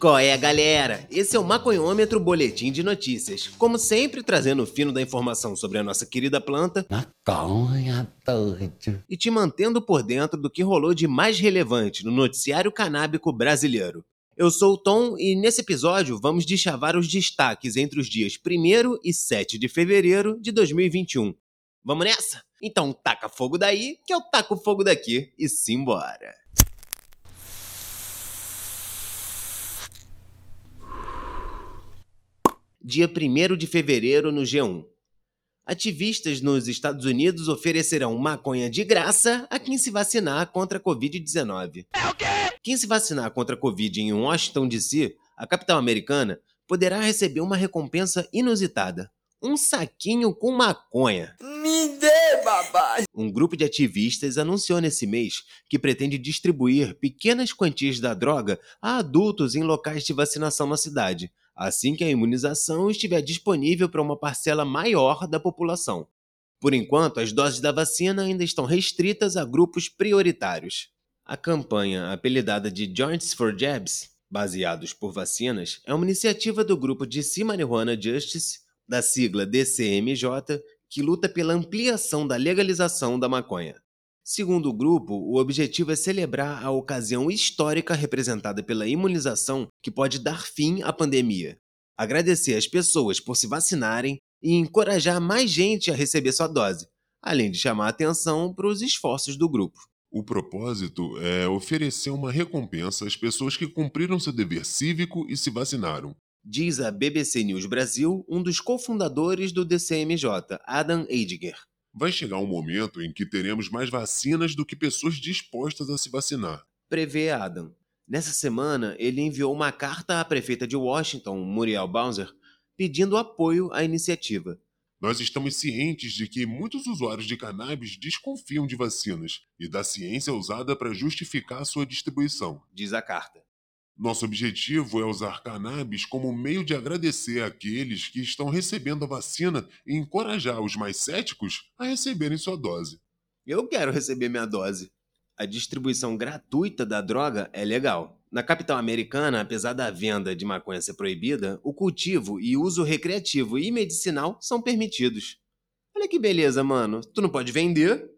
Qual é, galera? Esse é o Maconhômetro Boletim de Notícias. Como sempre, trazendo o fino da informação sobre a nossa querida planta. Maconha doido. E te mantendo por dentro do que rolou de mais relevante no noticiário canábico brasileiro. Eu sou o Tom e nesse episódio vamos deschavar os destaques entre os dias 1 e 7 de fevereiro de 2021. Vamos nessa? Então taca fogo daí que eu taco fogo daqui e simbora. Dia 1 de fevereiro no G1. Ativistas nos Estados Unidos oferecerão maconha de graça a quem se vacinar contra a Covid-19. É o quê? Quem se vacinar contra a Covid em Washington, D.C., a capital americana, poderá receber uma recompensa inusitada: um saquinho com maconha. Me dê, babá! Um grupo de ativistas anunciou nesse mês que pretende distribuir pequenas quantias da droga a adultos em locais de vacinação na cidade, assim que a imunização estiver disponível para uma parcela maior da população. Por enquanto, as doses da vacina ainda estão restritas a grupos prioritários. A campanha, apelidada de Joints for Jabs, baseados por vacinas, é uma iniciativa do grupo DC Marijuana Justice, da sigla DCMJ, que luta pela ampliação da legalização da maconha. Segundo o grupo, o objetivo é celebrar a ocasião histórica representada pela imunização que pode dar fim à pandemia, agradecer às pessoas por se vacinarem e encorajar mais gente a receber sua dose, além de chamar a atenção para os esforços do grupo. O propósito é oferecer uma recompensa às pessoas que cumpriram seu dever cívico e se vacinaram. Diz a BBC News Brasil um dos cofundadores do DCMJ, Adam Eidinger. Vai chegar um momento em que teremos mais vacinas do que pessoas dispostas a se vacinar. Prevê Adam. Nessa semana, ele enviou uma carta à prefeita de Washington, Muriel Bowser, pedindo apoio à iniciativa. Nós estamos cientes de que muitos usuários de cannabis desconfiam de vacinas e da ciência usada para justificar sua distribuição, diz a carta. Nosso objetivo é usar cannabis como meio de agradecer àqueles que estão recebendo a vacina e encorajar os mais céticos a receberem sua dose. Eu quero receber minha dose. A distribuição gratuita da droga é legal. Na capital americana, apesar da venda de maconha ser proibida, o cultivo e uso recreativo e medicinal são permitidos. Olha que beleza, mano. Tu não pode vender,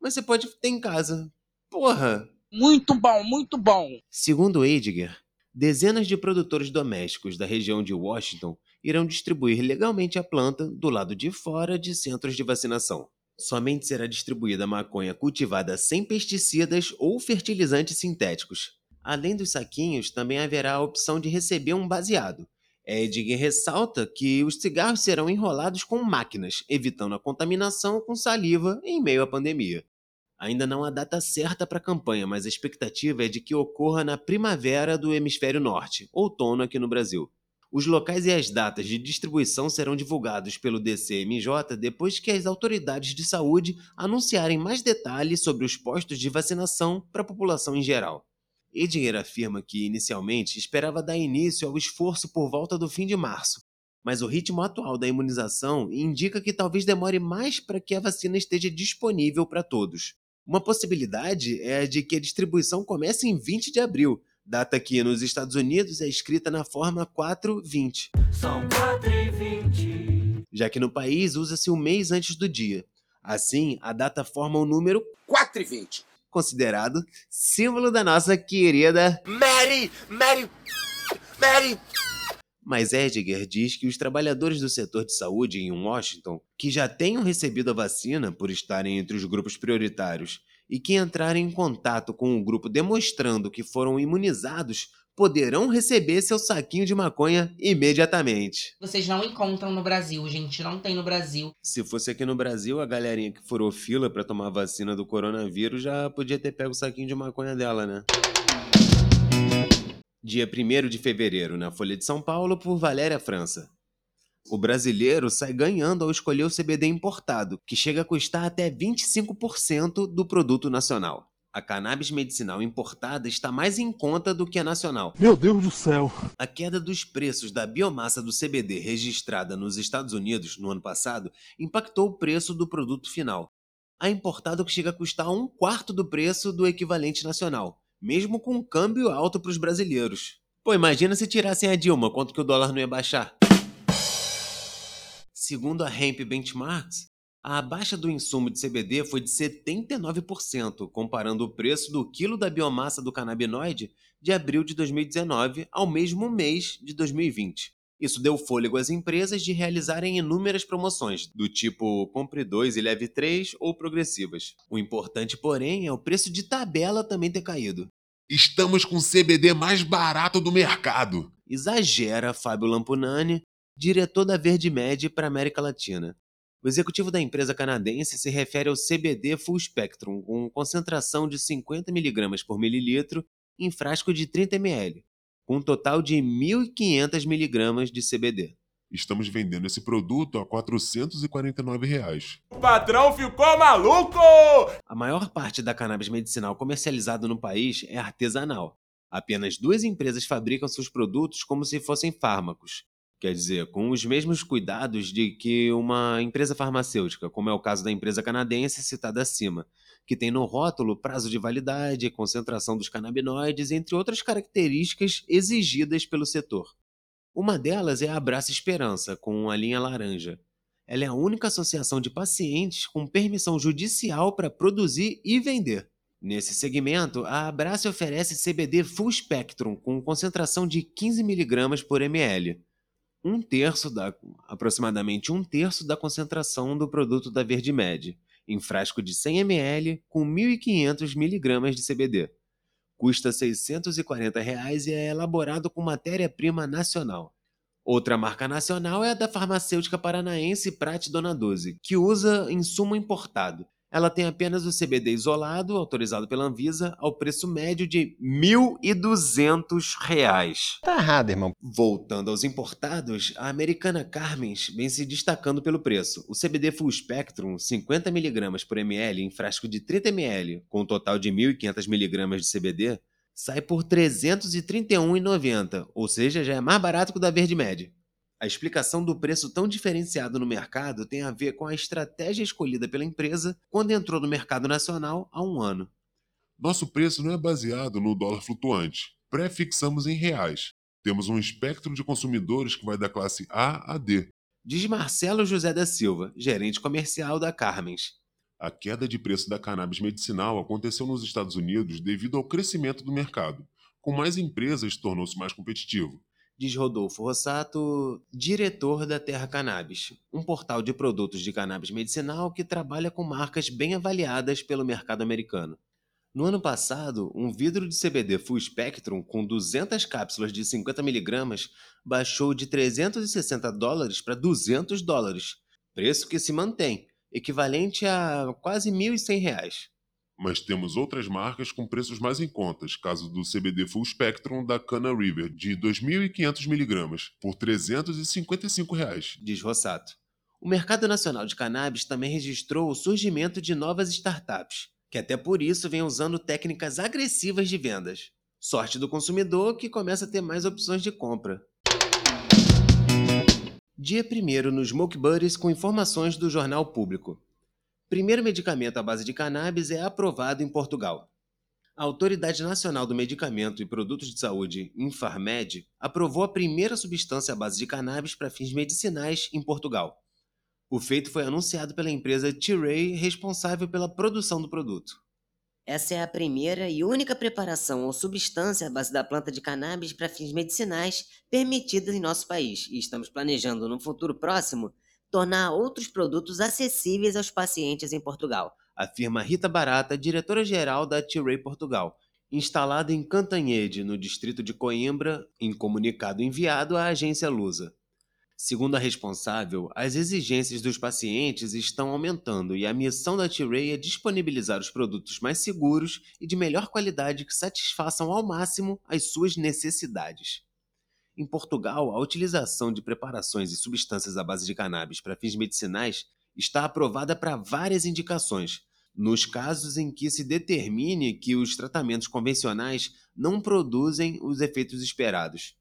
mas você pode ter em casa. Porra! Muito bom, muito bom! Segundo Edgar, dezenas de produtores domésticos da região de Washington irão distribuir legalmente a planta do lado de fora de centros de vacinação. Somente será distribuída maconha cultivada sem pesticidas ou fertilizantes sintéticos. Além dos saquinhos, também haverá a opção de receber um baseado. Edgar ressalta que os cigarros serão enrolados com máquinas, evitando a contaminação com saliva em meio à pandemia. Ainda não há data certa para a campanha, mas a expectativa é de que ocorra na primavera do hemisfério norte, outono aqui no Brasil. Os locais e as datas de distribuição serão divulgados pelo DCMJ depois que as autoridades de saúde anunciarem mais detalhes sobre os postos de vacinação para a população em geral. Edinger afirma que, inicialmente, esperava dar início ao esforço por volta do fim de março, mas o ritmo atual da imunização indica que talvez demore mais para que a vacina esteja disponível para todos. Uma possibilidade é a de que a distribuição comece em 20 de abril, data que nos Estados Unidos é escrita na forma 420. São 4 e 20. Já que no país usa-se o um mês antes do dia. Assim, a data forma o número 4 e 20. Considerado símbolo da nossa querida Mary! Mary! Mary! Mas Edgar diz que os trabalhadores do setor de saúde em Washington, que já tenham recebido a vacina por estarem entre os grupos prioritários e que entrarem em contato com o grupo demonstrando que foram imunizados, poderão receber seu saquinho de maconha imediatamente. Vocês não encontram no Brasil, gente, não tem no Brasil. Se fosse aqui no Brasil, a galerinha que furou fila para tomar a vacina do coronavírus já podia ter pego o saquinho de maconha dela, né? Dia 1 de fevereiro, na Folha de São Paulo, por Valéria França. O brasileiro sai ganhando ao escolher o CBD importado, que chega a custar até 25% do produto nacional. A cannabis medicinal importada está mais em conta do que a nacional. Meu Deus do céu! A queda dos preços da biomassa do CBD registrada nos Estados Unidos no ano passado impactou o preço do produto final. A importado que chega a custar um quarto do preço do equivalente nacional, mesmo com um câmbio alto para os brasileiros. Pô, imagina se tirassem a Dilma, quanto que o dólar não ia baixar? Segundo a Hemp Benchmarks, a baixa do insumo de CBD foi de 79%, comparando o preço do quilo da biomassa do canabinoide de abril de 2019 ao mesmo mês de 2020. Isso deu fôlego às empresas de realizarem inúmeras promoções, do tipo compre 2 e leve 3 ou progressivas. O importante, porém, é o preço de tabela também ter caído. Estamos com o CBD mais barato do mercado. Exagera Fábio Lampunani, diretor da Verde Med para a América Latina. O executivo da empresa canadense se refere ao CBD Full Spectrum, com concentração de 50 mg por mililitro em frasco de 30 ml, com um total de 1.500 mg de CBD. Estamos vendendo esse produto a 449 reais. O patrão ficou maluco! A maior parte da cannabis medicinal comercializada no país é artesanal. Apenas duas empresas fabricam seus produtos como se fossem fármacos, quer dizer, com os mesmos cuidados de que uma empresa farmacêutica, como é o caso da empresa canadense citada acima, que tem no rótulo prazo de validade, concentração dos canabinoides, entre outras características exigidas pelo setor. Uma delas é a Abraça Esperança, com a linha laranja. Ela é a única associação de pacientes com permissão judicial para produzir e vender. Nesse segmento, a Abraça oferece CBD Full Spectrum com concentração de 15 mg por ml, um terço da, aproximadamente um terço da concentração do produto da VerdeMed, em frasco de 100 ml com 1.500 mg de CBD custa 640 reais e é elaborado com matéria-prima nacional. Outra marca nacional é a da farmacêutica paranaense Prate Dona 12, que usa insumo importado ela tem apenas o CBD isolado, autorizado pela Anvisa, ao preço médio de R$ 1.200. Tá errado, irmão. Voltando aos importados, a americana Carmen's vem se destacando pelo preço. O CBD Full Spectrum, 50mg por ml em frasco de 30ml, com um total de 1.500mg de CBD, sai por R$ 331,90, ou seja, já é mais barato que o da Verde Med. A explicação do preço tão diferenciado no mercado tem a ver com a estratégia escolhida pela empresa quando entrou no mercado nacional há um ano. Nosso preço não é baseado no dólar flutuante. Pré-fixamos em reais. Temos um espectro de consumidores que vai da classe A a D. Diz Marcelo José da Silva, gerente comercial da Carmens. A queda de preço da cannabis medicinal aconteceu nos Estados Unidos devido ao crescimento do mercado. Com mais empresas, tornou-se mais competitivo diz Rodolfo Rossato, diretor da Terra Cannabis, um portal de produtos de cannabis medicinal que trabalha com marcas bem avaliadas pelo mercado americano. No ano passado, um vidro de CBD Full Spectrum com 200 cápsulas de 50mg baixou de 360 dólares para 200 dólares, preço que se mantém, equivalente a quase R$ 1.100 mas temos outras marcas com preços mais em contas, caso do CBD Full Spectrum da Cana River, de 2.500mg, por 355 reais. diz Rossato. O mercado nacional de cannabis também registrou o surgimento de novas startups, que até por isso vem usando técnicas agressivas de vendas. Sorte do consumidor que começa a ter mais opções de compra. Dia 1 no Smoke Buddies com informações do Jornal Público primeiro medicamento à base de cannabis é aprovado em Portugal. A Autoridade Nacional do Medicamento e Produtos de Saúde, Infarmed, aprovou a primeira substância à base de cannabis para fins medicinais em Portugal. O feito foi anunciado pela empresa Tilray, responsável pela produção do produto. Essa é a primeira e única preparação ou substância à base da planta de cannabis para fins medicinais permitida em nosso país e estamos planejando, no futuro próximo, tornar outros produtos acessíveis aos pacientes em Portugal. Afirma Rita Barata, diretora-geral da Tilray Portugal, instalada em Cantanhede, no distrito de Coimbra, em comunicado enviado à agência Lusa. Segundo a responsável, as exigências dos pacientes estão aumentando e a missão da Tilray é disponibilizar os produtos mais seguros e de melhor qualidade que satisfaçam ao máximo as suas necessidades. Em Portugal, a utilização de preparações e substâncias à base de cannabis para fins medicinais está aprovada para várias indicações, nos casos em que se determine que os tratamentos convencionais não produzem os efeitos esperados.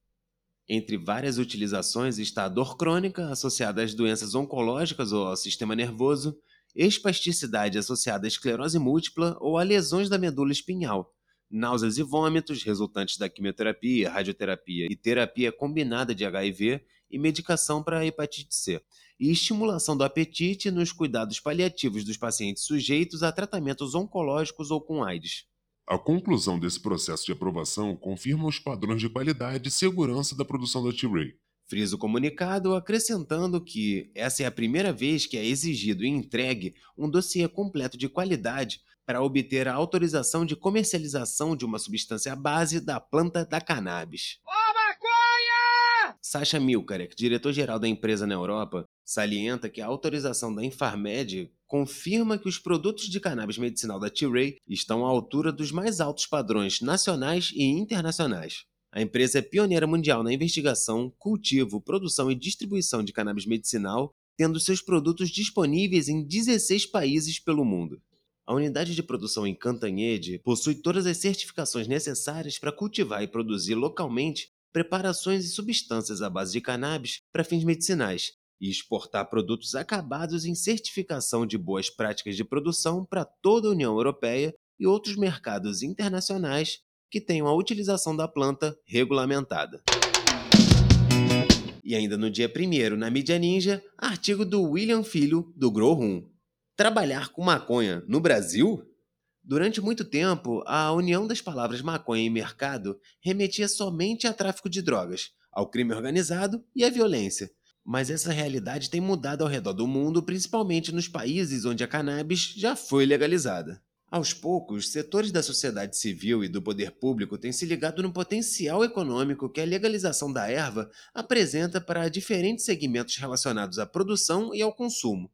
Entre várias utilizações está a dor crônica associada às doenças oncológicas ou ao sistema nervoso, espasticidade associada à esclerose múltipla ou a lesões da medula espinhal, náuseas e vômitos resultantes da quimioterapia, radioterapia e terapia combinada de HIV e medicação para hepatite C, e estimulação do apetite nos cuidados paliativos dos pacientes sujeitos a tratamentos oncológicos ou com AIDS. A conclusão desse processo de aprovação confirma os padrões de qualidade e segurança da produção da T-Ray. Frisa o comunicado acrescentando que essa é a primeira vez que é exigido e entregue um dossiê completo de qualidade para obter a autorização de comercialização de uma substância base da planta da cannabis. Sasha Milkarek, diretor-geral da empresa na Europa, salienta que a autorização da Infarmed confirma que os produtos de cannabis medicinal da Tilray estão à altura dos mais altos padrões nacionais e internacionais. A empresa é pioneira mundial na investigação, cultivo, produção e distribuição de cannabis medicinal, tendo seus produtos disponíveis em 16 países pelo mundo. A unidade de produção em Cantanhede possui todas as certificações necessárias para cultivar e produzir localmente preparações e substâncias à base de cannabis para fins medicinais e exportar produtos acabados em certificação de boas práticas de produção para toda a União Europeia e outros mercados internacionais que tenham a utilização da planta regulamentada. E ainda no dia 1 na Mídia Ninja, artigo do William Filho, do Grow Room. Trabalhar com maconha no Brasil? Durante muito tempo, a união das palavras maconha e mercado remetia somente a tráfico de drogas, ao crime organizado e à violência. Mas essa realidade tem mudado ao redor do mundo, principalmente nos países onde a cannabis já foi legalizada. Aos poucos, setores da sociedade civil e do poder público têm se ligado no potencial econômico que a legalização da erva apresenta para diferentes segmentos relacionados à produção e ao consumo,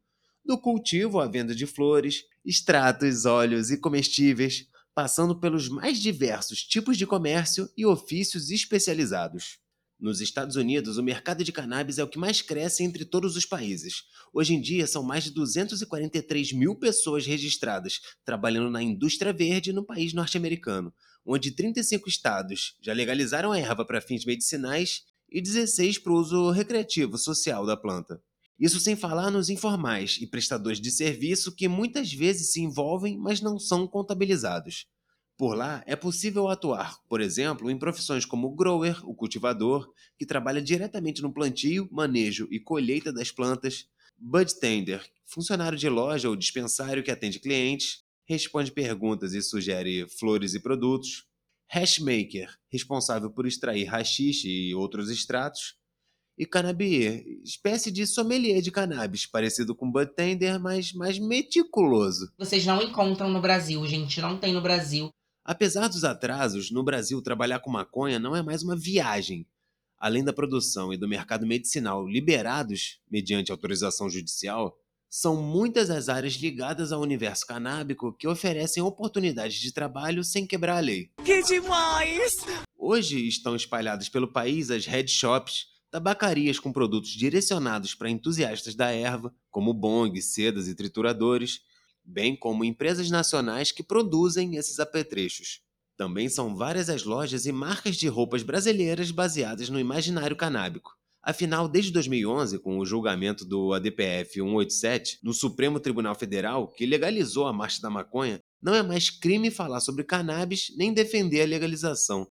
do cultivo à venda de flores, extratos, óleos e comestíveis, passando pelos mais diversos tipos de comércio e ofícios especializados. Nos Estados Unidos, o mercado de cannabis é o que mais cresce entre todos os países. Hoje em dia, são mais de 243 mil pessoas registradas trabalhando na indústria verde no país norte-americano, onde 35 estados já legalizaram a erva para fins medicinais e 16 para o uso recreativo social da planta. Isso sem falar nos informais e prestadores de serviço que muitas vezes se envolvem, mas não são contabilizados. Por lá, é possível atuar, por exemplo, em profissões como o grower, o cultivador, que trabalha diretamente no plantio, manejo e colheita das plantas, bud tender, funcionário de loja ou dispensário que atende clientes, responde perguntas e sugere flores e produtos, hashmaker, responsável por extrair rachixe e outros extratos, e canabier, espécie de sommelier de cannabis, parecido com bartender, mas mais meticuloso. Vocês não encontram no Brasil, gente, não tem no Brasil. Apesar dos atrasos, no Brasil trabalhar com maconha não é mais uma viagem. Além da produção e do mercado medicinal liberados mediante autorização judicial, são muitas as áreas ligadas ao universo canábico que oferecem oportunidades de trabalho sem quebrar a lei. Que demais! Hoje estão espalhadas pelo país as head shops, tabacarias com produtos direcionados para entusiastas da erva, como bong, sedas e trituradores, bem como empresas nacionais que produzem esses apetrechos. Também são várias as lojas e marcas de roupas brasileiras baseadas no imaginário canábico. Afinal, desde 2011, com o julgamento do ADPF 187 no Supremo Tribunal Federal, que legalizou a marcha da maconha, não é mais crime falar sobre cannabis nem defender a legalização.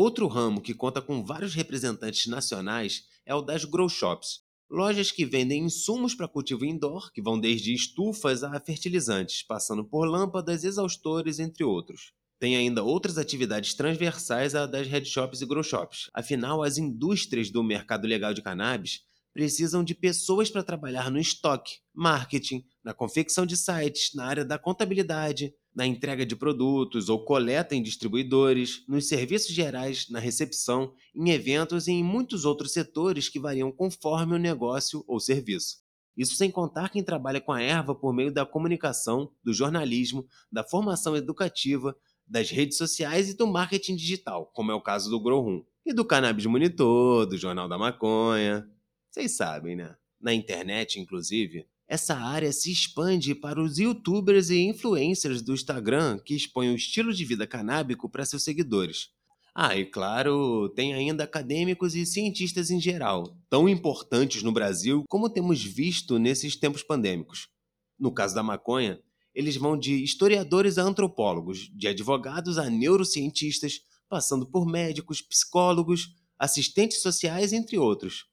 Outro ramo que conta com vários representantes nacionais é o das grow shops, lojas que vendem insumos para cultivo indoor, que vão desde estufas a fertilizantes, passando por lâmpadas, exaustores, entre outros. Tem ainda outras atividades transversais à das head shops e grow shops. Afinal, as indústrias do mercado legal de cannabis precisam de pessoas para trabalhar no estoque, marketing, na confecção de sites, na área da contabilidade, na entrega de produtos ou coleta em distribuidores, nos serviços gerais, na recepção, em eventos e em muitos outros setores que variam conforme o negócio ou serviço. Isso sem contar quem trabalha com a erva por meio da comunicação, do jornalismo, da formação educativa, das redes sociais e do marketing digital, como é o caso do Grow Room, e do Cannabis Monitor, do Jornal da Maconha. Vocês sabem, né? Na internet, inclusive, essa área se expande para os youtubers e influencers do Instagram que expõem o estilo de vida canábico para seus seguidores. Ah, e claro, tem ainda acadêmicos e cientistas em geral, tão importantes no Brasil como temos visto nesses tempos pandêmicos. No caso da maconha, Eles vão de historiadores a antropólogos, de advogados a neurocientistas, passando por médicos, psicólogos, assistentes sociais, entre outros.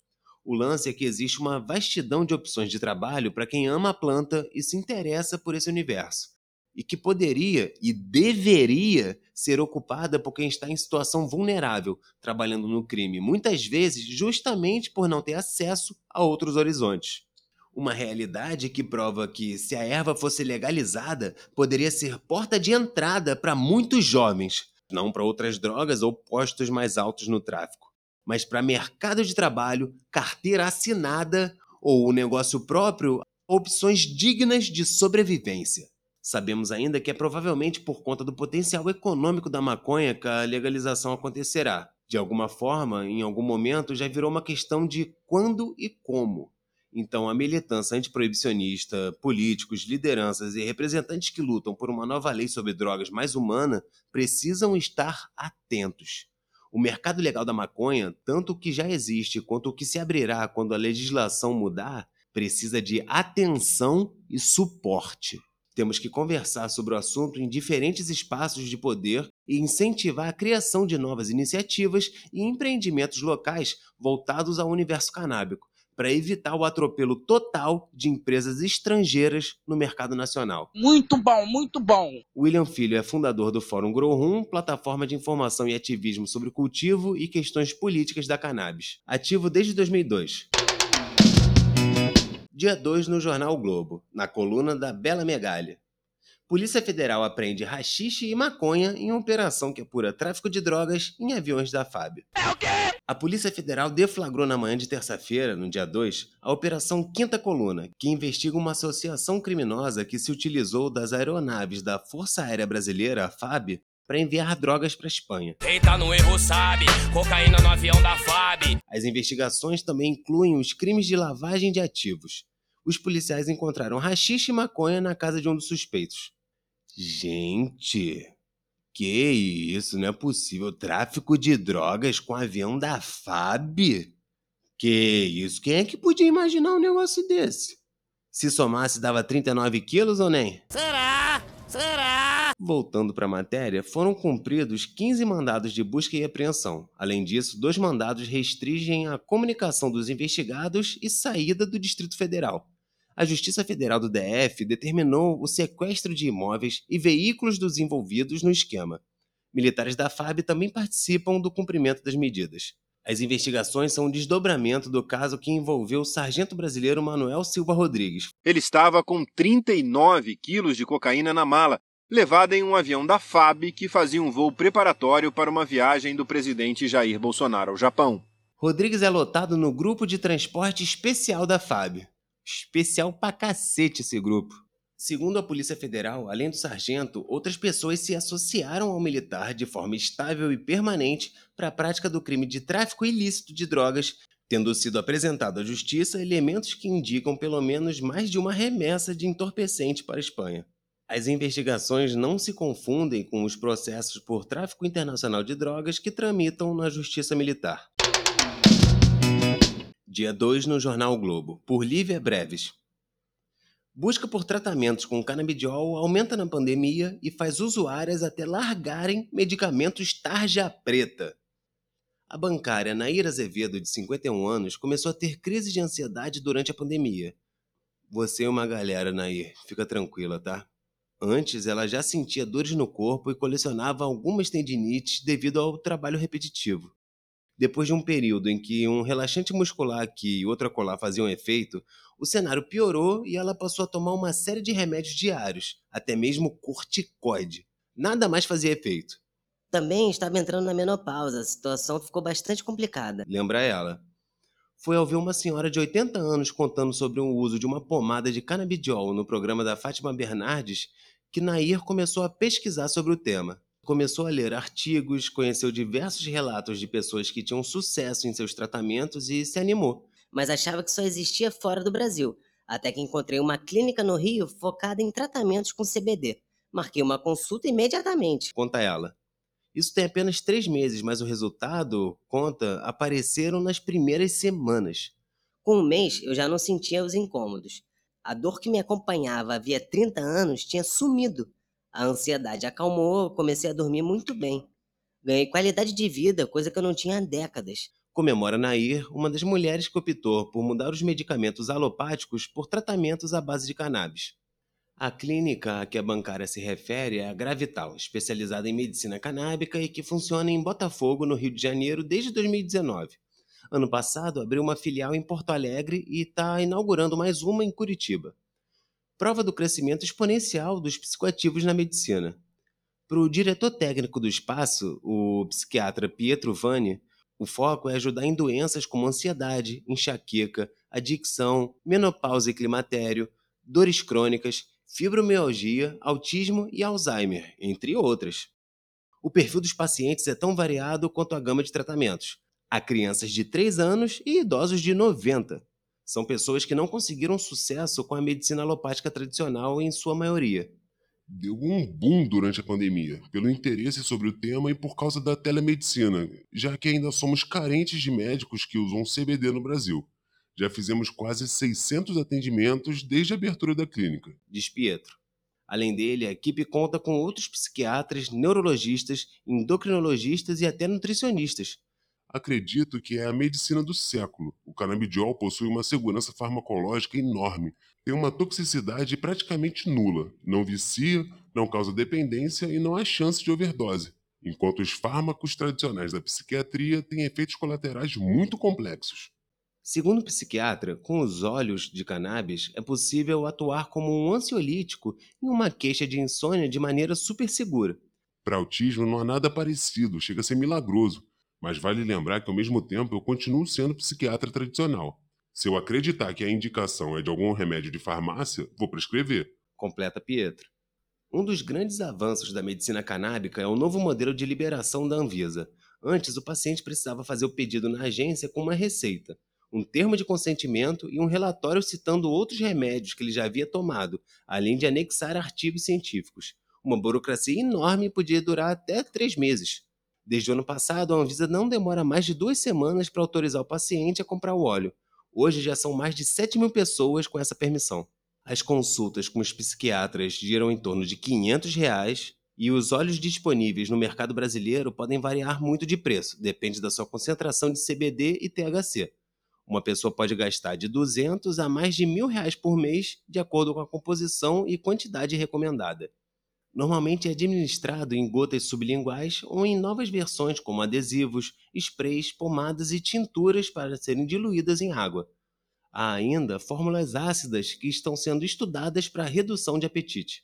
O lance é que existe uma vastidão de opções de trabalho para quem ama a planta e se interessa por esse universo, e que poderia e deveria ser ocupada por quem está em situação vulnerável, trabalhando no crime, muitas vezes justamente por não ter acesso a outros horizontes. Uma realidade que prova que, se a erva fosse legalizada, poderia ser porta de entrada para muitos jovens, não para outras drogas ou postos mais altos no tráfico, mas para mercado de trabalho, carteira assinada ou o negócio próprio, opções dignas de sobrevivência. Sabemos ainda que é provavelmente por conta do potencial econômico da maconha que a legalização acontecerá. De alguma forma, em algum momento, já virou uma questão de quando e como. Então, a militância antiproibicionista, políticos, lideranças e representantes que lutam por uma nova lei sobre drogas mais humana precisam estar atentos. O mercado legal da maconha, tanto o que já existe quanto o que se abrirá quando a legislação mudar, precisa de atenção e suporte. Temos que conversar sobre o assunto em diferentes espaços de poder e incentivar a criação de novas iniciativas e empreendimentos locais voltados ao universo canábico para evitar o atropelo total de empresas estrangeiras no mercado nacional. Muito bom, muito bom. William Filho é fundador do Fórum Growroom, plataforma de informação e ativismo sobre cultivo e questões políticas da cannabis. Ativo desde 2002. Dia 2 no jornal o Globo, na coluna da Bela Megalha. Polícia Federal apreende rachixe e maconha em operação que apura tráfico de drogas em aviões da FAB. É o quê? A Polícia Federal deflagrou na manhã de terça-feira, no dia 2, a Operação Quinta Coluna, que investiga uma associação criminosa que se utilizou das aeronaves da Força Aérea Brasileira, a FAB, para enviar drogas para a Espanha. Quem tá no erro sabe, cocaína no avião da FAB. As investigações também incluem os crimes de lavagem de ativos. Os policiais encontraram rachixe e maconha na casa de um dos suspeitos. Gente, que isso, não é possível. Tráfico de drogas com avião da FAB? Que isso, quem é que podia imaginar um negócio desse? Se somasse, dava 39 quilos ou nem? Será? Será? Voltando para a matéria, foram cumpridos 15 mandados de busca e apreensão. Além disso, dois mandados restringem a comunicação dos investigados e saída do Distrito Federal a Justiça Federal do DF determinou o sequestro de imóveis e veículos dos envolvidos no esquema. Militares da FAB também participam do cumprimento das medidas. As investigações são um desdobramento do caso que envolveu o sargento brasileiro Manuel Silva Rodrigues. Ele estava com 39 quilos de cocaína na mala, levada em um avião da FAB que fazia um voo preparatório para uma viagem do presidente Jair Bolsonaro ao Japão. Rodrigues é lotado no grupo de transporte especial da FAB. Especial pra cacete esse grupo. Segundo a Polícia Federal, além do sargento, outras pessoas se associaram ao militar de forma estável e permanente para a prática do crime de tráfico ilícito de drogas, tendo sido apresentado à justiça elementos que indicam pelo menos mais de uma remessa de entorpecente para a Espanha. As investigações não se confundem com os processos por tráfico internacional de drogas que tramitam na Justiça Militar. Dia 2 no Jornal o Globo, por Lívia Breves. Busca por tratamentos com canabidiol aumenta na pandemia e faz usuárias até largarem medicamentos tarja preta. A bancária Naira Azevedo, de 51 anos, começou a ter crise de ansiedade durante a pandemia. Você e uma galera, Nair, fica tranquila, tá? Antes, ela já sentia dores no corpo e colecionava algumas tendinites devido ao trabalho repetitivo. Depois de um período em que um relaxante muscular aqui e outro acolá faziam efeito, o cenário piorou e ela passou a tomar uma série de remédios diários, até mesmo corticoide. Nada mais fazia efeito. Também estava entrando na menopausa, a situação ficou bastante complicada. Lembra ela. Foi ao ver uma senhora de 80 anos contando sobre o uso de uma pomada de canabidiol no programa da Fátima Bernardes que Nair começou a pesquisar sobre o tema. Começou a ler artigos, conheceu diversos relatos de pessoas que tinham sucesso em seus tratamentos e se animou. Mas achava que só existia fora do Brasil, até que encontrei uma clínica no Rio focada em tratamentos com CBD. Marquei uma consulta imediatamente. Conta ela. Isso tem apenas três meses, mas o resultado, conta, apareceram nas primeiras semanas. Com um mês, eu já não sentia os incômodos. A dor que me acompanhava havia 30 anos tinha sumido. A ansiedade acalmou, comecei a dormir muito bem. Ganhei qualidade de vida, coisa que eu não tinha há décadas. Comemora Nair, uma das mulheres que optou por mudar os medicamentos alopáticos por tratamentos à base de cannabis. A clínica a que a bancária se refere é a Gravital, especializada em medicina canábica e que funciona em Botafogo, no Rio de Janeiro, desde 2019. Ano passado, abriu uma filial em Porto Alegre e está inaugurando mais uma em Curitiba. Prova do crescimento exponencial dos psicoativos na medicina. Para o diretor técnico do espaço, o psiquiatra Pietro Vani, o foco é ajudar em doenças como ansiedade, enxaqueca, adicção, menopausa e climatério, dores crônicas, fibromialgia, autismo e Alzheimer, entre outras. O perfil dos pacientes é tão variado quanto a gama de tratamentos. Há crianças de 3 anos e idosos de 90. São pessoas que não conseguiram sucesso com a medicina alopática tradicional em sua maioria. Deu um boom durante a pandemia, pelo interesse sobre o tema e por causa da telemedicina, já que ainda somos carentes de médicos que usam CBD no Brasil. Já fizemos quase 600 atendimentos desde a abertura da clínica. Diz Pietro. Além dele, a equipe conta com outros psiquiatras, neurologistas, endocrinologistas e até nutricionistas. Acredito que é a medicina do século. O canabidiol possui uma segurança farmacológica enorme, tem uma toxicidade praticamente nula, não vicia, não causa dependência e não há chance de overdose, enquanto os fármacos tradicionais da psiquiatria têm efeitos colaterais muito complexos. Segundo o psiquiatra, com os óleos de cannabis é possível atuar como um ansiolítico em uma queixa de insônia de maneira super segura. Para autismo não há nada parecido, chega a ser milagroso, mas vale lembrar que ao mesmo tempo eu continuo sendo psiquiatra tradicional. Se eu acreditar que a indicação é de algum remédio de farmácia, vou prescrever. Completa Pietro. Um dos grandes avanços da medicina canábica é o novo modelo de liberação da Anvisa. Antes, o paciente precisava fazer o pedido na agência com uma receita, um termo de consentimento e um relatório citando outros remédios que ele já havia tomado, além de anexar artigos científicos. Uma burocracia enorme podia durar até três meses. Desde o ano passado, a Anvisa não demora mais de duas semanas para autorizar o paciente a comprar o óleo. Hoje já são mais de 7 mil pessoas com essa permissão. As consultas com os psiquiatras giram em torno de 500 reais, e os óleos disponíveis no mercado brasileiro podem variar muito de preço, depende da sua concentração de CBD e THC. Uma pessoa pode gastar de 200 a mais de mil reais por mês, de acordo com a composição e quantidade recomendada. Normalmente é administrado em gotas sublinguais ou em novas versões como adesivos, sprays, pomadas e tinturas para serem diluídas em água. Há ainda fórmulas ácidas que estão sendo estudadas para redução de apetite.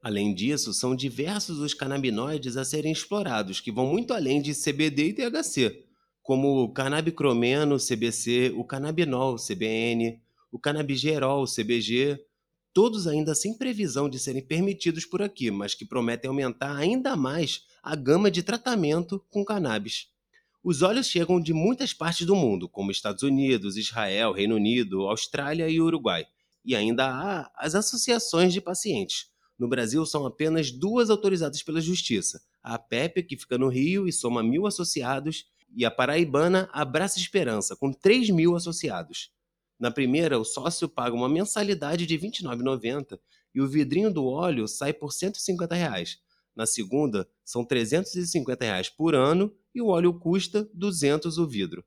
Além disso, são diversos os canabinoides a serem explorados, que vão muito além de CBD e THC, como o canabicromeno, CBC, o canabinol, CBN, o canabigerol, CBG, todos ainda sem previsão de serem permitidos por aqui, mas que prometem aumentar ainda mais a gama de tratamento com cannabis. Os óleos chegam de muitas partes do mundo, como Estados Unidos, Israel, Reino Unido, Austrália e Uruguai. E ainda há as associações de pacientes. No Brasil, são apenas duas autorizadas pela Justiça: a APEP, que fica no Rio e soma mil associados, e a paraibana Abraça Esperança, com 3 mil associados. Na primeira, o sócio paga uma mensalidade de R$ 29,90 e o vidrinho do óleo sai por 150 reais. Na segunda, são 350 reais por ano e o óleo custa R$ 200 o vidro.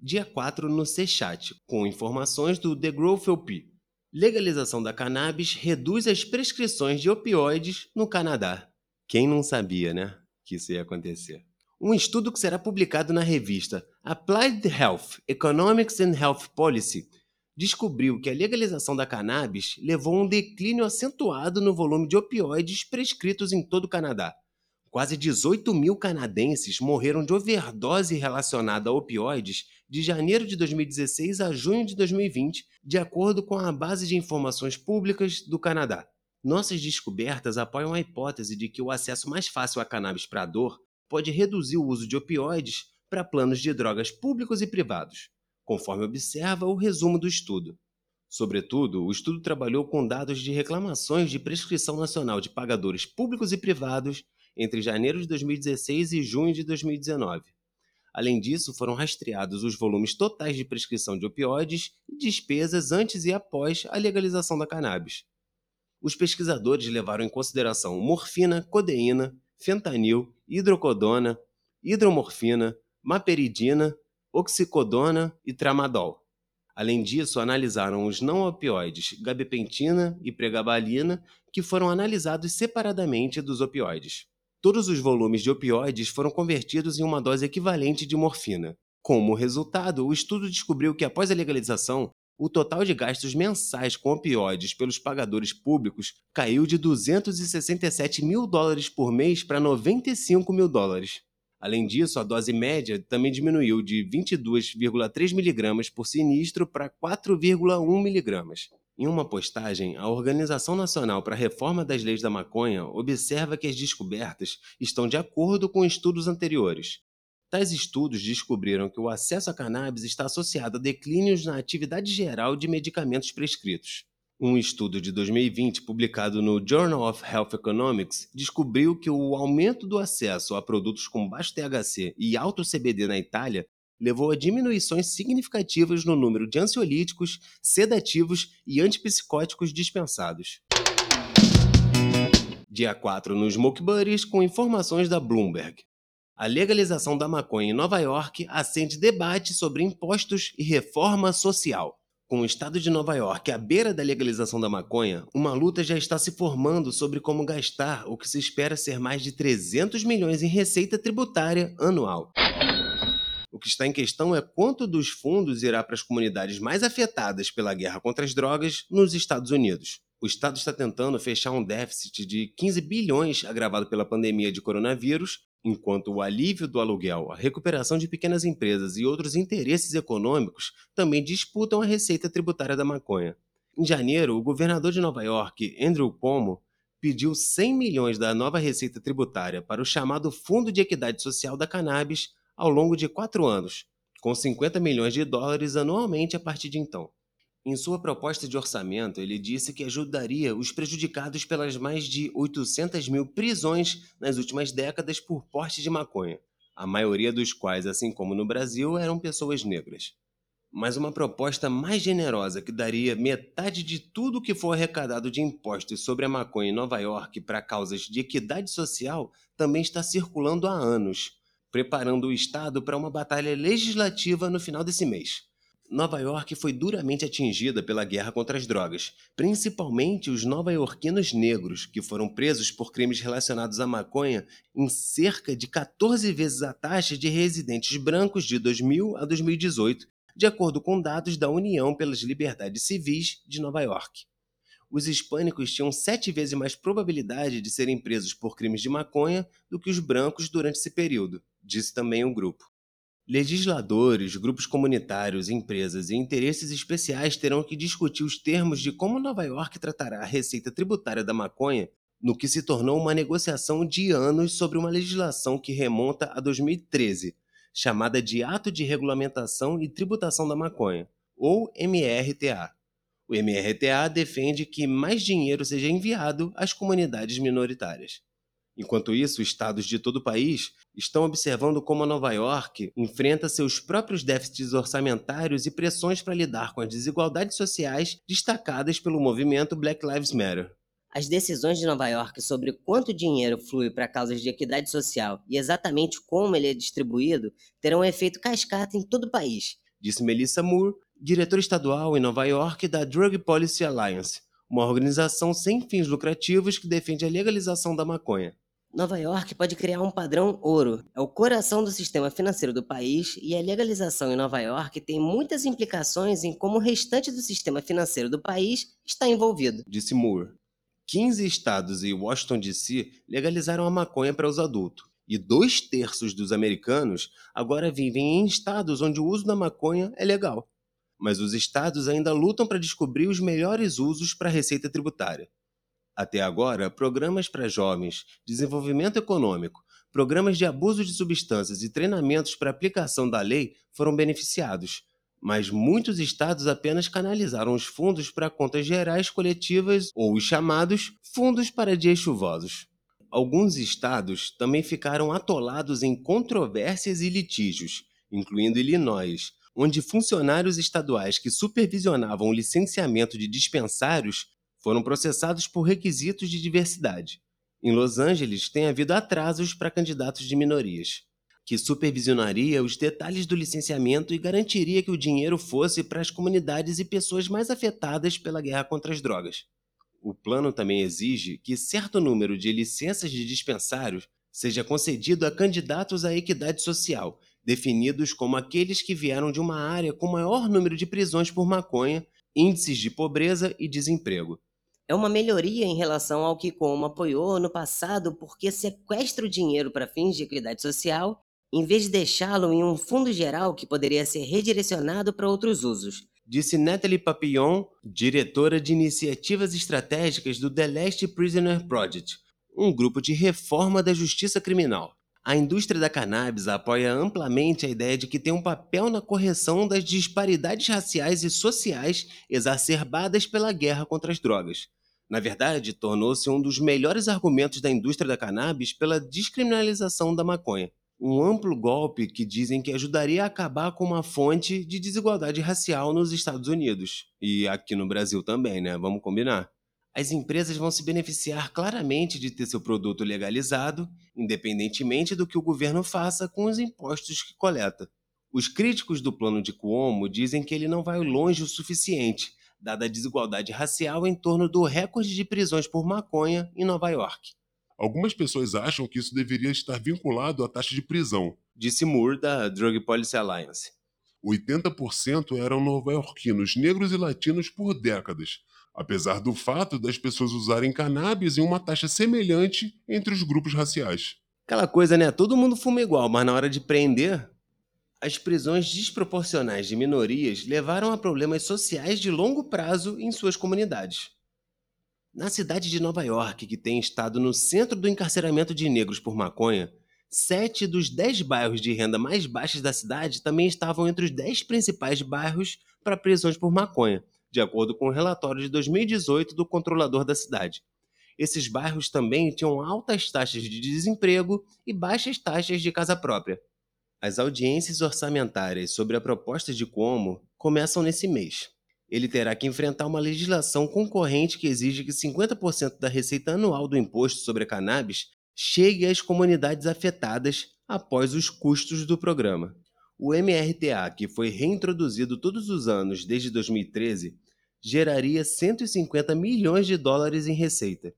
Dia 4 no C-Chat, com informações do The Growth LP. Legalização da cannabis reduz as prescrições de opioides no Canadá. Quem não sabia, né, que isso ia acontecer? Um estudo que será publicado na revista Applied Health Economics and Health Policy descobriu que a legalização da cannabis levou a um declínio acentuado no volume de opioides prescritos em todo o Canadá. Quase 18 mil canadenses morreram de overdose relacionada a opioides de janeiro de 2016 a junho de 2020, de acordo com a Base de Informações Públicas do Canadá. Nossas descobertas apoiam a hipótese de que o acesso mais fácil à cannabis para dor pode reduzir o uso de opioides para planos de drogas públicos e privados, conforme observa o resumo do estudo. Sobretudo, o estudo trabalhou com dados de reclamações de prescrição nacional de pagadores públicos e privados entre janeiro de 2016 e junho de 2019. Além disso, foram rastreados os volumes totais de prescrição de opioides e despesas antes e após a legalização da cannabis. Os pesquisadores levaram em consideração morfina, codeína, fentanil, hidrocodona, hidromorfina, maperidina, oxicodona e tramadol. Além disso, analisaram os não opioides gabapentina e pregabalina, que foram analisados separadamente dos opioides. Todos os volumes de opioides foram convertidos em uma dose equivalente de morfina. Como resultado, o estudo descobriu que após a legalização, o total de gastos mensais com opioides pelos pagadores públicos caiu de 267 mil dólares por mês para 95 mil dólares. Além disso, a dose média também diminuiu de 22,3 mg por sinistro para 4,1 mg. Em uma postagem, a Organização Nacional para a Reforma das Leis da Maconha observa que as descobertas estão de acordo com estudos anteriores. Tais estudos descobriram que o acesso a cannabis está associado a declínios na atividade geral de medicamentos prescritos. Um estudo de 2020, publicado no Journal of Health Economics, descobriu que o aumento do acesso a produtos com baixo THC e alto CBD na Itália levou a diminuições significativas no número de ansiolíticos, sedativos e antipsicóticos dispensados. Dia 4 no Smoke Buddies com informações da Bloomberg. A legalização da maconha em Nova York acende debate sobre impostos e reforma social. Com o estado de Nova York à beira da legalização da maconha, uma luta já está se formando sobre como gastar o que se espera ser mais de 300 milhões em receita tributária anual. O que está em questão é quanto dos fundos irá para as comunidades mais afetadas pela guerra contra as drogas nos Estados Unidos. O Estado está tentando fechar um déficit de 15 bilhões agravado pela pandemia de coronavírus enquanto o alívio do aluguel, a recuperação de pequenas empresas e outros interesses econômicos também disputam a receita tributária da maconha. Em janeiro, o governador de Nova York, Andrew Cuomo, pediu 100 milhões da nova receita tributária para o chamado Fundo de Equidade Social da Cannabis ao longo de quatro anos, com 50 milhões de dólares anualmente a partir de então. Em sua proposta de orçamento, ele disse que ajudaria os prejudicados pelas mais de 800 mil prisões nas últimas décadas por porte de maconha, a maioria dos quais, assim como no Brasil, eram pessoas negras. Mas uma proposta mais generosa que daria metade de tudo que for arrecadado de impostos sobre a maconha em Nova York para causas de equidade social também está circulando há anos, preparando o Estado para uma batalha legislativa no final desse mês. Nova York foi duramente atingida pela guerra contra as drogas, principalmente os nova-iorquinos negros, que foram presos por crimes relacionados à maconha em cerca de 14 vezes a taxa de residentes brancos de 2000 a 2018, de acordo com dados da União pelas Liberdades Civis de Nova York. Os hispânicos tinham sete vezes mais probabilidade de serem presos por crimes de maconha do que os brancos durante esse período, disse também o grupo. Legisladores, grupos comunitários, empresas e interesses especiais terão que discutir os termos de como Nova York tratará a receita tributária da maconha no que se tornou uma negociação de anos sobre uma legislação que remonta a 2013, chamada de Ato de Regulamentação e Tributação da Maconha, ou MRTA. O MRTA defende que mais dinheiro seja enviado às comunidades minoritárias. Enquanto isso, estados de todo o país estão observando como a Nova York enfrenta seus próprios déficits orçamentários e pressões para lidar com as desigualdades sociais destacadas pelo movimento Black Lives Matter. As decisões de Nova York sobre quanto dinheiro flui para causas de equidade social e exatamente como ele é distribuído terão um efeito cascata em todo o país, disse Melissa Moore, diretora estadual em Nova York da Drug Policy Alliance, uma organização sem fins lucrativos que defende a legalização da maconha. Nova York pode criar um padrão ouro. É o coração do sistema financeiro do país e a legalização em Nova York tem muitas implicações em como o restante do sistema financeiro do país está envolvido, disse Moore. 15 estados e Washington DC legalizaram a maconha para os adultos, e dois terços dos americanos agora vivem em estados onde o uso da maconha é legal. Mas os estados ainda lutam para descobrir os melhores usos para a receita tributária. Até agora, programas para jovens, desenvolvimento econômico, programas de abuso de substâncias e treinamentos para aplicação da lei foram beneficiados, mas muitos estados apenas canalizaram os fundos para contas gerais coletivas ou os chamados fundos para dias chuvosos. Alguns estados também ficaram atolados em controvérsias e litígios, incluindo Illinois, onde funcionários estaduais que supervisionavam o licenciamento de dispensários foram processados por requisitos de diversidade. Em Los Angeles, tem havido atrasos para candidatos de minorias, que supervisionaria os detalhes do licenciamento e garantiria que o dinheiro fosse para as comunidades e pessoas mais afetadas pela guerra contra as drogas. O plano também exige que certo número de licenças de dispensários seja concedido a candidatos à equidade social, definidos como aqueles que vieram de uma área com maior número de prisões por maconha, índices de pobreza e desemprego. É uma melhoria em relação ao que Como apoiou no passado porque sequestra o dinheiro para fins de equidade social, em vez de deixá-lo em um fundo geral que poderia ser redirecionado para outros usos. Disse Natalie Papillon, diretora de iniciativas estratégicas do The Last Prisoner Project, um grupo de reforma da justiça criminal. A indústria da cannabis apoia amplamente a ideia de que tem um papel na correção das disparidades raciais e sociais exacerbadas pela guerra contra as drogas. Na verdade, tornou-se um dos melhores argumentos da indústria da cannabis pela descriminalização da maconha. Um amplo golpe que dizem que ajudaria a acabar com uma fonte de desigualdade racial nos Estados Unidos. E aqui no Brasil também, né? Vamos combinar as empresas vão se beneficiar claramente de ter seu produto legalizado, independentemente do que o governo faça com os impostos que coleta. Os críticos do plano de Cuomo dizem que ele não vai longe o suficiente, dada a desigualdade racial em torno do recorde de prisões por maconha em Nova York. Algumas pessoas acham que isso deveria estar vinculado à taxa de prisão, disse Moore da Drug Policy Alliance. 80% eram nova-iorquinos negros e latinos por décadas, apesar do fato das pessoas usarem cannabis em uma taxa semelhante entre os grupos raciais. Aquela coisa, né? Todo mundo fuma igual, mas na hora de prender, as prisões desproporcionais de minorias levaram a problemas sociais de longo prazo em suas comunidades. Na cidade de Nova York, que tem estado no centro do encarceramento de negros por maconha, sete dos dez bairros de renda mais baixas da cidade também estavam entre os dez principais bairros para prisões por maconha, de acordo com o um relatório de 2018 do controlador da cidade. Esses bairros também tinham altas taxas de desemprego e baixas taxas de casa própria. As audiências orçamentárias sobre a proposta de Cuomo começam nesse mês. Ele terá que enfrentar uma legislação concorrente que exige que 50% da receita anual do imposto sobre a cannabis chegue às comunidades afetadas após os custos do programa. O MRTA, que foi reintroduzido todos os anos desde 2013, geraria 150 milhões de dólares em receita.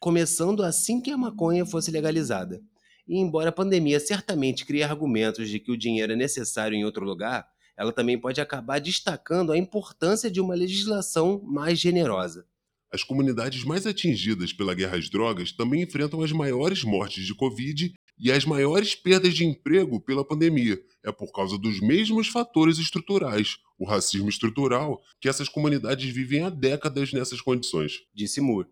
Começando assim que a maconha fosse legalizada. E embora a pandemia certamente crie argumentos de que o dinheiro é necessário em outro lugar, ela também pode acabar destacando a importância de uma legislação mais generosa. As comunidades mais atingidas pela guerra às drogas também enfrentam as maiores mortes de Covid e as maiores perdas de emprego pela pandemia é por causa dos mesmos fatores estruturais, o racismo estrutural, que essas comunidades vivem há décadas nessas condições. Disse Moore.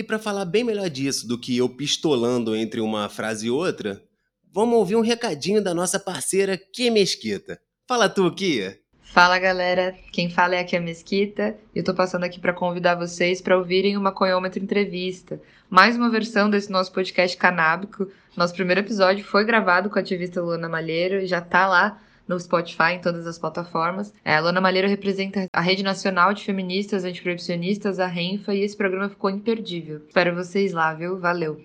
E para falar bem melhor disso do que eu pistolando entre uma frase e outra, vamos ouvir um recadinho da nossa parceira Kia Mesquita. Fala tu, Kia. Fala galera, quem fala é aqui a Mesquita e eu tô passando aqui para convidar vocês para ouvirem uma Coiômetro Entrevista, mais uma versão desse nosso podcast canábico. Nosso primeiro episódio foi gravado com a ativista Luana Malheiro, já tá lá no Spotify, em todas as plataformas. É, a Luana Malheiro representa a Rede Nacional de Feministas Antiproibicionistas, a RENFA, e esse programa ficou imperdível. Espero vocês lá, viu? Valeu!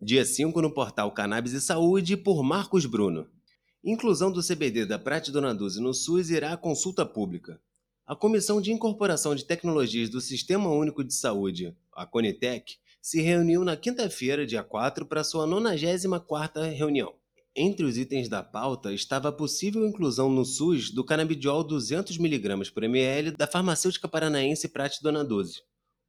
Dia 5 no portal Cannabis e Saúde, por Marcos Bruno. Inclusão do CBD da Prate Dona Duzi no SUS irá à consulta pública. A Comissão de Incorporação de Tecnologias do Sistema Único de Saúde, a Conitec, se reuniu na quinta-feira, dia 4, para sua 94ª reunião. Entre os itens da pauta estava a possível inclusão no SUS do canabidiol 200mg por ml da farmacêutica paranaense Prate Dona Duzi.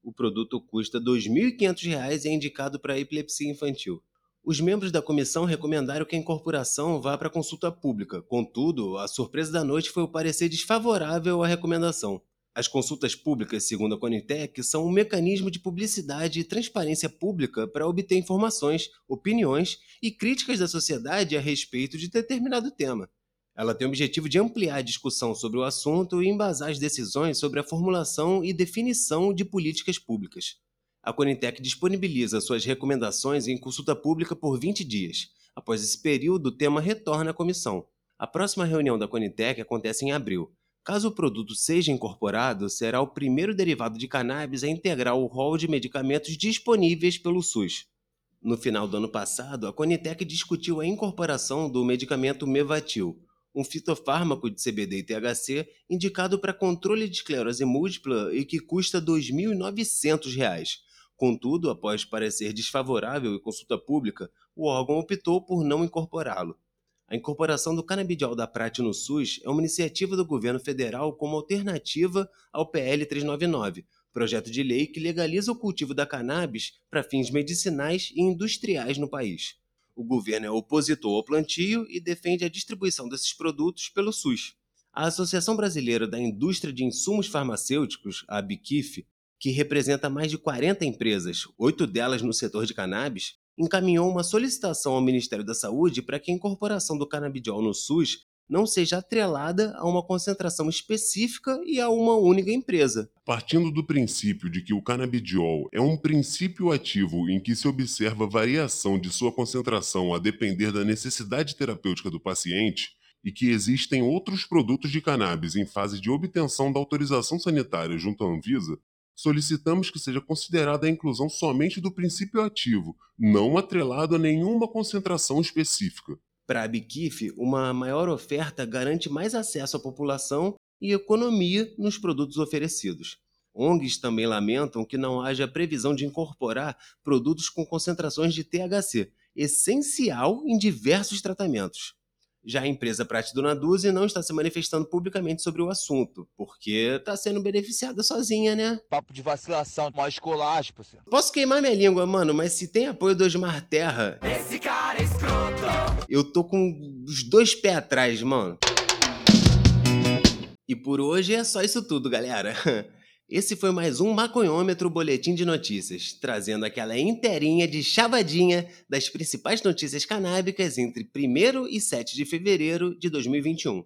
O produto custa R$ 2.500 e é indicado para epilepsia infantil. Os membros da comissão recomendaram que a incorporação vá para consulta pública. Contudo, a surpresa da noite foi o parecer desfavorável à recomendação. As consultas públicas, segundo a Conitec, são um mecanismo de publicidade e transparência pública para obter informações, opiniões e críticas da sociedade a respeito de determinado tema. Ela tem o objetivo de ampliar a discussão sobre o assunto e embasar as decisões sobre a formulação e definição de políticas públicas. A Conitec disponibiliza suas recomendações em consulta pública por 20 dias. Após esse período, o tema retorna à comissão. A próxima reunião da Conitec acontece em abril. Caso o produto seja incorporado, será o primeiro derivado de cannabis a integrar o rol de medicamentos disponíveis pelo SUS. No final do ano passado, a Conitec discutiu a incorporação do medicamento Mevatil, um fitofármaco de CBD e THC indicado para controle de esclerose múltipla e que custa R$ 2.900. Contudo, após parecer desfavorável e consulta pública, o órgão optou por não incorporá-lo. A incorporação do canabidiol da Prate no SUS é uma iniciativa do governo federal como alternativa ao PL 399, projeto de lei que legaliza o cultivo da cannabis para fins medicinais e industriais no país. O governo é opositor ao plantio e defende a distribuição desses produtos pelo SUS. A Associação Brasileira da Indústria de Insumos Farmacêuticos, a ABQIF, que representa mais de 40 empresas, oito delas no setor de cannabis, encaminhou uma solicitação ao Ministério da Saúde para que a incorporação do canabidiol no SUS não seja atrelada a uma concentração específica e a uma única empresa. Partindo do princípio de que o canabidiol é um princípio ativo em que se observa variação de sua concentração a depender da necessidade terapêutica do paciente, e que existem outros produtos de cannabis em fase de obtenção da autorização sanitária junto à Anvisa, solicitamos que seja considerada a inclusão somente do princípio ativo, não atrelado a nenhuma concentração específica. Para a Biquif, uma maior oferta garante mais acesso à população e economia nos produtos oferecidos. ONGs também lamentam que não haja previsão de incorporar produtos com concentrações de THC, essencial em diversos tratamentos. Já a empresa Prate Dona Duzi não está se manifestando publicamente sobre o assunto, porque está sendo beneficiada sozinha, né? Papo de vacilação, mó esculacho, parceiro. Posso queimar minha língua, mano, mas se tem apoio do Osmar Terra. Esse cara é escroto. Eu tô com os dois pés atrás, mano. E por hoje é só isso tudo, galera. Esse foi mais um Maconhômetro Boletim de Notícias, trazendo aquela inteirinha de chavadinha das principais notícias canábicas entre 1 e 7 de fevereiro de 2021.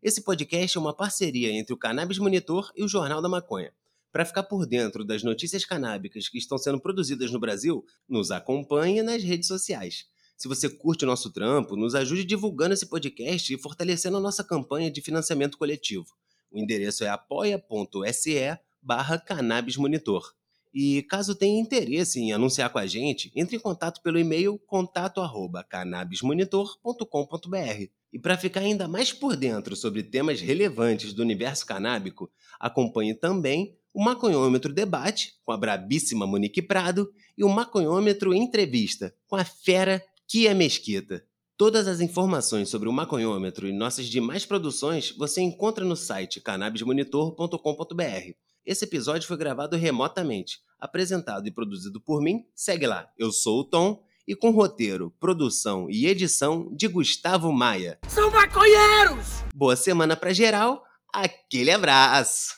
Esse podcast é uma parceria entre o Cannabis Monitor e o Jornal da Maconha. Para ficar por dentro das notícias canábicas que estão sendo produzidas no Brasil, nos acompanhe nas redes sociais. Se você curte o nosso trampo, nos ajude divulgando esse podcast e fortalecendo a nossa campanha de financiamento coletivo. O endereço é apoia.se barra Cannabis Monitor. E caso tenha interesse em anunciar com a gente, entre em contato pelo e-mail contato@cannabismonitor.com.br. E para ficar ainda mais por dentro sobre temas relevantes do universo canábico, acompanhe também o Maconhômetro Debate com a brabíssima Monique Prado e o Maconhômetro Entrevista com a fera Kia Mesquita. Todas as informações sobre o maconhômetro e nossas demais produções você encontra no site cannabismonitor.com.br. Esse episódio foi gravado remotamente, apresentado e produzido por mim. Segue lá, eu sou o Tom e com roteiro, produção e edição de Gustavo Maia. São maconheiros! Boa semana pra geral, aquele abraço!